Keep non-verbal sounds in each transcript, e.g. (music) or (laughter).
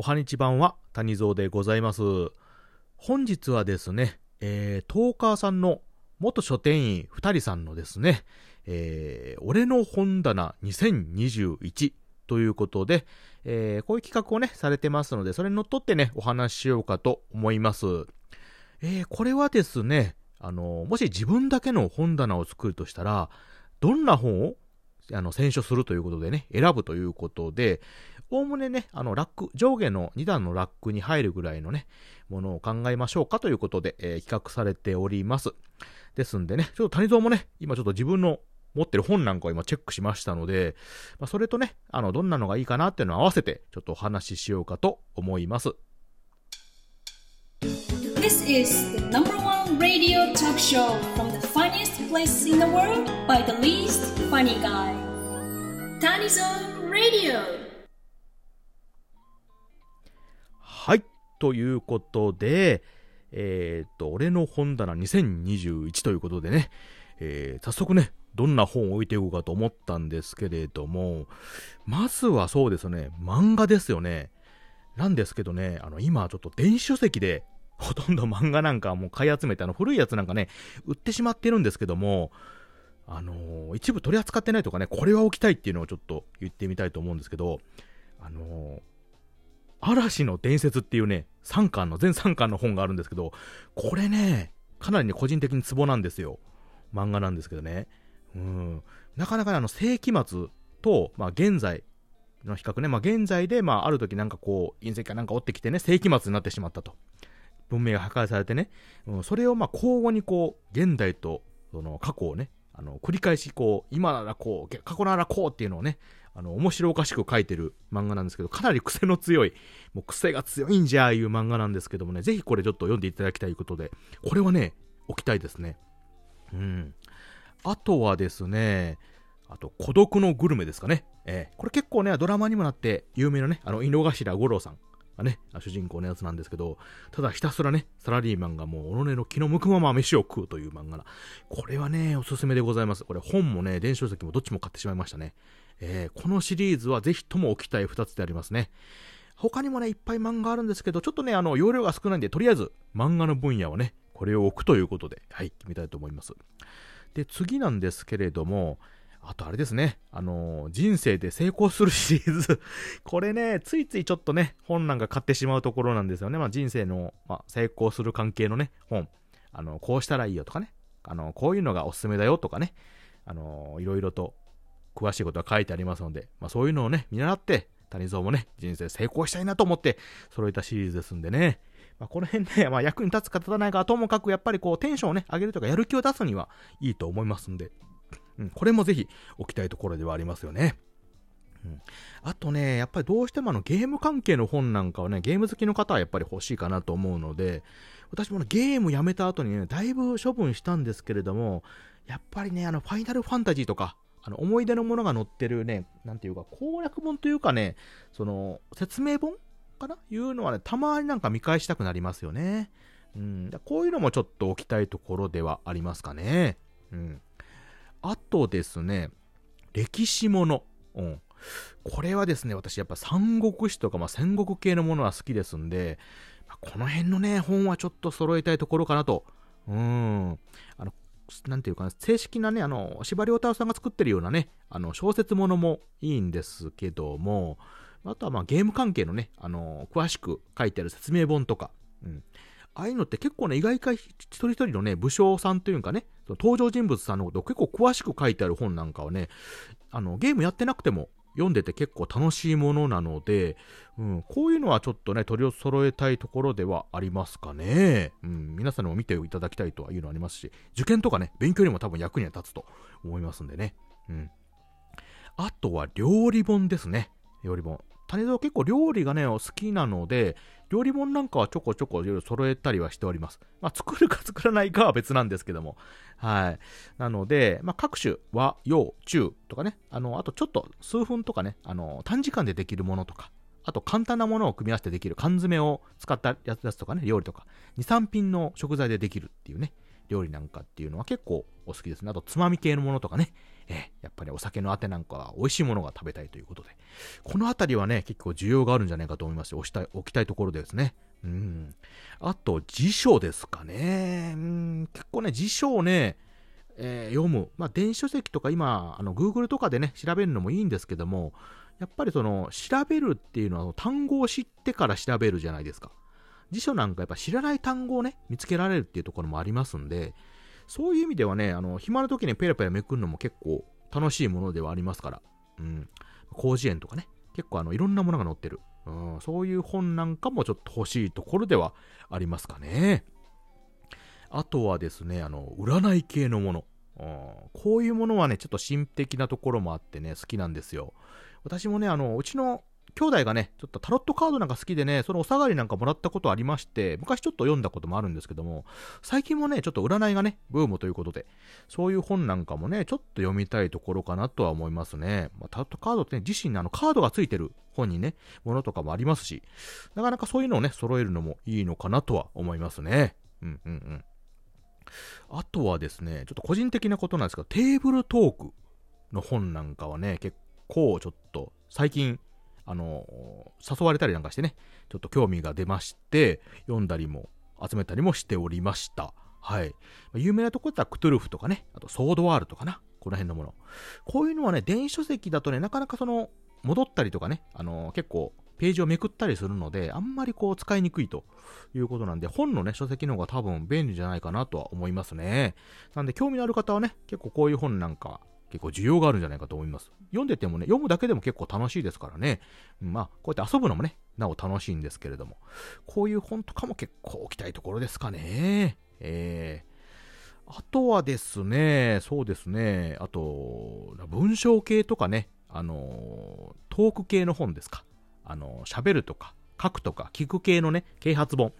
おはにちばんは谷蔵でございます。本日はですね、えー、トーカーさんの元書店員二人さんのですね、えー、俺の本棚2021ということで、えー、こういう企画をね、されてますので、それにのっとってね、お話ししようかと思います。えー、これはですね、あの、もし自分だけの本棚を作るとしたら、どんな本をあの、選書するということでね、選ぶということで、おおむねね、あの、ラック、上下の2段のラックに入るぐらいのね、ものを考えましょうかということで、えー、企画されております。ですんでね、ちょっと谷蔵もね、今ちょっと自分の持ってる本なんかを今チェックしましたので、まあ、それとね、あの、どんなのがいいかなっていうのを合わせて、ちょっとお話ししようかと思います。This is the number one radio talk show from the funniest place in the world by the least funny guy. Tanizon Radio! ということで、えー、っと、俺の本棚2021ということでね、えー、早速ね、どんな本を置いていこうかと思ったんですけれども、まずはそうですね、漫画ですよね。なんですけどね、あの、今ちょっと電子書籍でほとんど漫画なんかもう買い集めて、あの、古いやつなんかね、売ってしまってるんですけども、あのー、一部取り扱ってないとかね、これは置きたいっていうのをちょっと言ってみたいと思うんですけど、あのー、嵐の伝説っていうね、3巻の、全3巻の本があるんですけど、これね、かなりね、個人的にツボなんですよ。漫画なんですけどね。うん。なかなかね、あの、世紀末と、まあ、現在の比較ね、まあ、現在で、まあ、ある時なんかこう、隕石かなんか追ってきてね、世紀末になってしまったと。文明が破壊されてね、うん、それをまあ、交互にこう、現代と、その、過去をね、あの、繰り返しこう、今ならこう、過去ならこうっていうのをね、あの、面白おかしく書いてる漫画なんですけど、かなり癖の強い、もう癖が強いんじゃあいう漫画なんですけどもね、ぜひこれちょっと読んでいただきたいことで、これはね、置きたいですね。うん。あとはですね、あと、孤独のグルメですかね。えー、これ結構ね、ドラマにもなって有名なね、あの、井の頭五郎さんがね、主人公のやつなんですけど、ただひたすらね、サラリーマンがもう、己の気の向くまま飯を食うという漫画な。これはね、おすすめでございます。これ本もね、電子書籍もどっちも買ってしまいましたね。えー、このシリーズはぜひとも置きたい2つでありますね。他にもね、いっぱい漫画あるんですけど、ちょっとね、あの、容量が少ないんで、とりあえず漫画の分野をね、これを置くということで、はい、決めたいと思います。で、次なんですけれども、あとあれですね、あのー、人生で成功するシリーズ (laughs) これね、ついついちょっとね、本なんか買ってしまうところなんですよね。まあ、人生の、まあ、成功する関係のね、本。あの、こうしたらいいよとかね。あの、こういうのがおすすめだよとかね。あのー、いろいろと詳しいことが書いてありますので、まあ、そういうのをね、見習って、谷蔵もね、人生成功したいなと思って揃えたシリーズですんでね。まあ、この辺ね、まあ、役に立つか立たないかともかく、やっぱりこう、テンションをね、上げるとか、やる気を出すにはいいと思いますんで、うん、これもぜひ置きたいところではありますよね。うん、あとね、やっぱりどうしてもあのゲーム関係の本なんかはね、ゲーム好きの方はやっぱり欲しいかなと思うので、私も、ね、ゲームやめた後にね、だいぶ処分したんですけれども、やっぱりね、あの、ファイナルファンタジーとか、あの、思い出のものが載ってるね、なんていうか、攻略本というかね、その、説明本かな？いうのはね、たまになんか見返したくなりますよね。うん、こういうのもちょっと置きたいところではありますかね。うん。あとですね、歴史もの。うん。これはですね、私やっぱ三国志とか、まあ、戦国系のものは好きですんで、まあ、この辺のね、本はちょっと揃えたいところかなと。うん。あの、なんていうか、正式なね、あの、司馬遼太郎さんが作ってるようなね、あの、小説ものもいいんですけども、あとはまあゲーム関係のね、あの、詳しく書いてある説明本とか、うん。ああいうのって結構ね、意外か一人一人のね、武将さんというかね、登場人物さんのことを結構詳しく書いてある本なんかはね、あの、ゲームやってなくても読んでて結構楽しいものなので、うん、こういうのはちょっとね、取り揃えたいところではありますかね。うん、皆さんにも見ていただきたいというのありますし、受験とかね、勉強にも多分役には立つと思いますんでね。うん。あとは料理本ですね。料理本。谷蔵結構料理がね、好きなので、料理本なんかはちょこちょこいろいろ揃えたりはしております。まあ、作るか (laughs) 作らないかは別なんですけども。はい。なので、まあ、各種和、洋、中とかね、あの、あとちょっと数分とかね、あの、短時間でできるものとか、あと簡単なものを組み合わせてできる缶詰を使ったやつとかね、料理とか、2、3品の食材でできるっていうね、料理なんかっていうのは結構お好きですね。あと、つまみ系のものとかね。え、やっぱりお酒のあてなんかは美味しいものが食べたいということで。このあたりはね、結構需要があるんじゃないかと思いますよ。押したい、置きたいところですね。うん。あと、辞書ですかね。うん、結構ね、辞書をね、えー、読む。まあ、電子書籍とか今、あの、Google とかでね、調べるのもいいんですけども、やっぱりその、調べるっていうのは単語を知ってから調べるじゃないですか。辞書なんかやっぱ知らない単語をね、見つけられるっていうところもありますんで、そういう意味ではね、あの、暇な時にペラペラめくるのも結構楽しいものではありますから。うん。広辞苑とかね、結構あの、いろんなものが載ってる。うん、そういう本なんかもちょっと欲しいところではありますかね。あとはですね、あの、占い系のもの。うん、こういうものはね、ちょっと神秘的なところもあってね、好きなんですよ。私もね、あの、うちの兄弟がね、ちょっとタロットカードなんか好きでね、そのお下がりなんかもらったことありまして、昔ちょっと読んだこともあるんですけども、最近もね、ちょっと占いがね、ブームということで、そういう本なんかもね、ちょっと読みたいところかなとは思いますね。まあ、タロットカードってね、自身のあのカードがついてる本にね、ものとかもありますし、なかなかそういうのをね、揃えるのもいいのかなとは思いますね。うんうんうん。あとはですね、ちょっと個人的なことなんですけど、テーブルトークの本なんかはね、結構ちょっと最近あの、誘われたりなんかしてね、ちょっと興味が出まして、読んだりも集めたりもしておりました。はい。有名なとこだったらクトゥルフとかね、あとソードワールとかな、この辺のもの。こういうのはね、電子書籍だとね、なかなかその、戻ったりとかね、あの結構、ページをめくったりするので、あんまりこう使いにくいということなんで、本のね、書籍の方が多分便利じゃないかなとは思いますね。なんで興味のある方はね、結構こういう本なんか結構需要があるんじゃないかと思います。読んでてもね、読むだけでも結構楽しいですからね。まあ、こうやって遊ぶのもね、なお楽しいんですけれども、こういう本とかも結構置きたいところですかね。えー、あとはですね、そうですね、あと、文章系とかね、あの、トーク系の本ですか。あの、喋るとか、書くとか、聞く系のね、啓発本。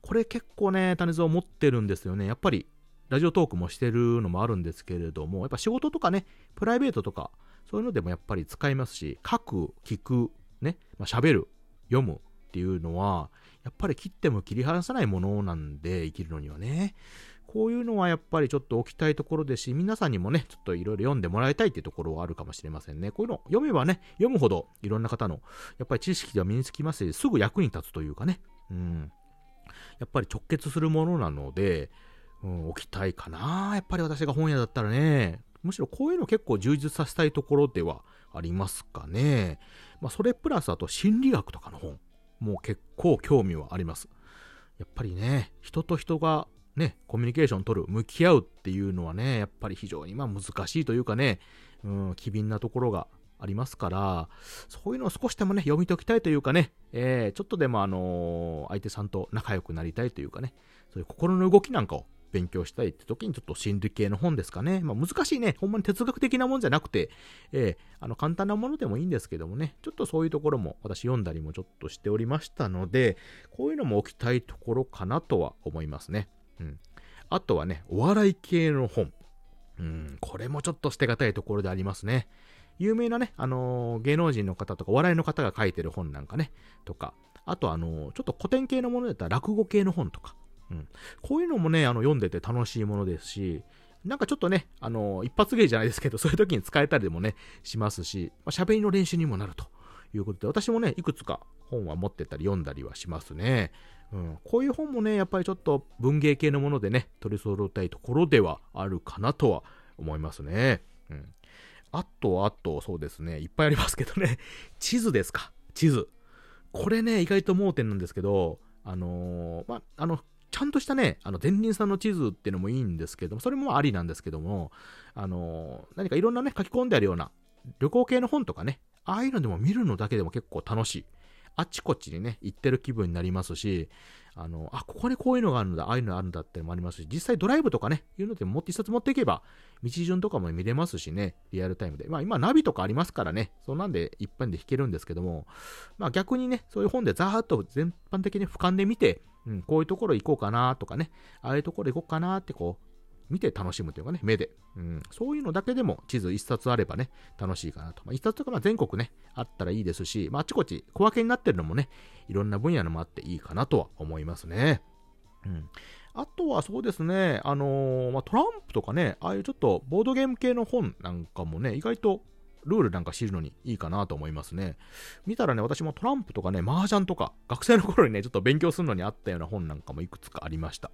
これ結構ね、種蔵持ってるんですよね。やっぱりラジオトークもしてるのもあるんですけれども、やっぱ仕事とかね、プライベートとか、そういうのでもやっぱり使いますし、書く、聞く、ね、まあ、喋る、読むっていうのは、やっぱり切っても切り離さないものなんで、生きるのにはね。こういうのはやっぱりちょっと置きたいところですし、皆さんにもね、ちょっといろいろ読んでもらいたいっていうところはあるかもしれませんね。こういうの読めばね、読むほどいろんな方の、やっぱり知識が身につきますし、すぐ役に立つというかね、うん。やっぱり直結するものなので、うん、置きたいかな。やっぱり私が本屋だったらね、むしろこういうの結構充実させたいところではありますかね。まあ、それプラスあと心理学とかの本も結構興味はあります。やっぱりね、人と人がね、コミュニケーション取る、向き合うっていうのはね、やっぱり非常にまあ難しいというかね、うん、機敏なところがありますから、そういうのを少しでもね、読み解きたいというかね、えー、ちょっとでもあのー、相手さんと仲良くなりたいというかね、そういう心の動きなんかを勉強したいって時にちょっと心理系の本ですかね。まあ難しいね、ほんまに哲学的なもんじゃなくて、えー、あの簡単なものでもいいんですけどもね、ちょっとそういうところも私読んだりもちょっとしておりましたので、こういうのも置きたいところかなとは思いますね。うん。あとはね、お笑い系の本。うん、これもちょっと捨てがたいところでありますね。有名なね、あのー、芸能人の方とかお笑いの方が書いてる本なんかね、とか、あとあの、ちょっと古典系のものだったら落語系の本とか、うん。こういうのもね、あの、読んでて楽しいものですし、なんかちょっとね、あの、一発芸じゃないですけど、そういう時に使えたりでもね、しますし、まあ、喋りの練習にもなるということで、私もね、いくつか本は持ってたり読んだりはしますね。うん、こういう本もね、やっぱりちょっと文芸系のものでね、取り揃えたいところではあるかなとは思いますね。うん。あと、あと、そうですね、いっぱいありますけどね、(laughs) 地図ですか、地図。これね、意外と盲点なんですけど、あのー、まあ、あの、ちゃんとしたね、あの、前輪さんの地図っていうのもいいんですけども、それもありなんですけども、あの、何かいろんなね、書き込んであるような旅行系の本とかね、ああいうのでも見るのだけでも結構楽しい。あっちこっちにね、行ってる気分になりますし、あの、あ、ここにこういうのがあるんだ、ああいうのがあるんだってのもありますし、実際ドライブとかね、いうのでも一冊持っていけば、道順とかも見れますしね、リアルタイムで。まあ今ナビとかありますからね、そんなんで一般で弾けるんですけども、まあ逆にね、そういう本でザーッと全般的に俯瞰で見て、うん、こういうところ行こうかなとかね、ああいうところ行こうかなってこう、見て楽しむというかね、目で。うん、そういうのだけでも地図一冊あればね、楽しいかなと。まあ、一冊とかまあ全国ね、あったらいいですし、まあ、あちこち小分けになってるのもね、いろんな分野のもあっていいかなとは思いますね。うん。あとはそうですね、あのーまあ、トランプとかね、ああいうちょっとボードゲーム系の本なんかもね、意外とルールなんか知るのにいいかなと思いますね。見たらね、私もトランプとかね、麻雀とか、学生の頃にね、ちょっと勉強するのにあったような本なんかもいくつかありました。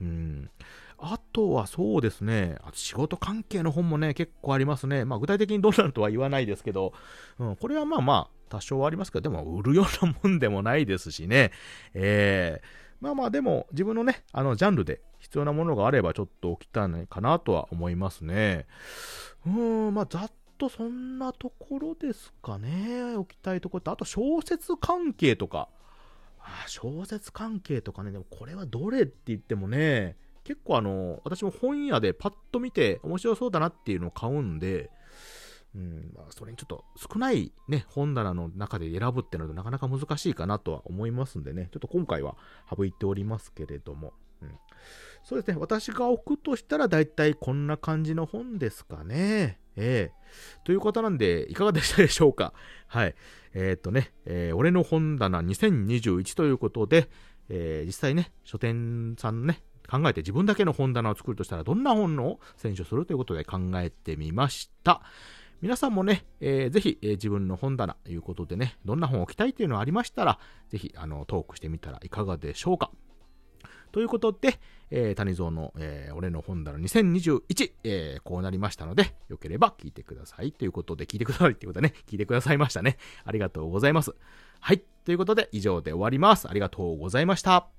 うん。あとはそうですね、あと仕事関係の本もね、結構ありますね。まあ具体的にどうなるとは言わないですけど、うん、これはまあまあ、多少はありますけど、でも売るようなもんでもないですしね。えーまあまあでも自分のね、あのジャンルで必要なものがあればちょっと置きたいかなとは思いますね。うーん、まあざっとそんなところですかね。置きたいところって、あと小説関係とか。小説関係とかね、でもこれはどれって言ってもね、結構あの、私も本屋でパッと見て面白そうだなっていうのを買うんで、うん、まあ、それにちょっと少ないね、本棚の中で選ぶってなるとなかなか難しいかなとは思いますんでね、ちょっと今回は省いておりますけれども、うん、そうですね、私が置くとしたら大体こんな感じの本ですかね。ええ。ということなんで、いかがでしたでしょうか？(laughs) はい。えーとね、えー俺の本棚2021ということで、えー実際ね、書店さんのね、考えて自分だけの本棚を作るとしたらどんな本を選書するということで考えてみました。皆さんもね、えーぜひ、えー自分の本棚ということでね、どんな本を置きたいというのがありましたら、ぜひ、あの、トークしてみたらいかがでしょうか。ということで、えー谷蔵の、えー俺の本棚2021、えーこうなりましたので、よければ聞いてください。ということで、聞いてくださいということでね、聞いてくださいましたね。ありがとうございます。はい。ということで、以上で終わります。ありがとうございました。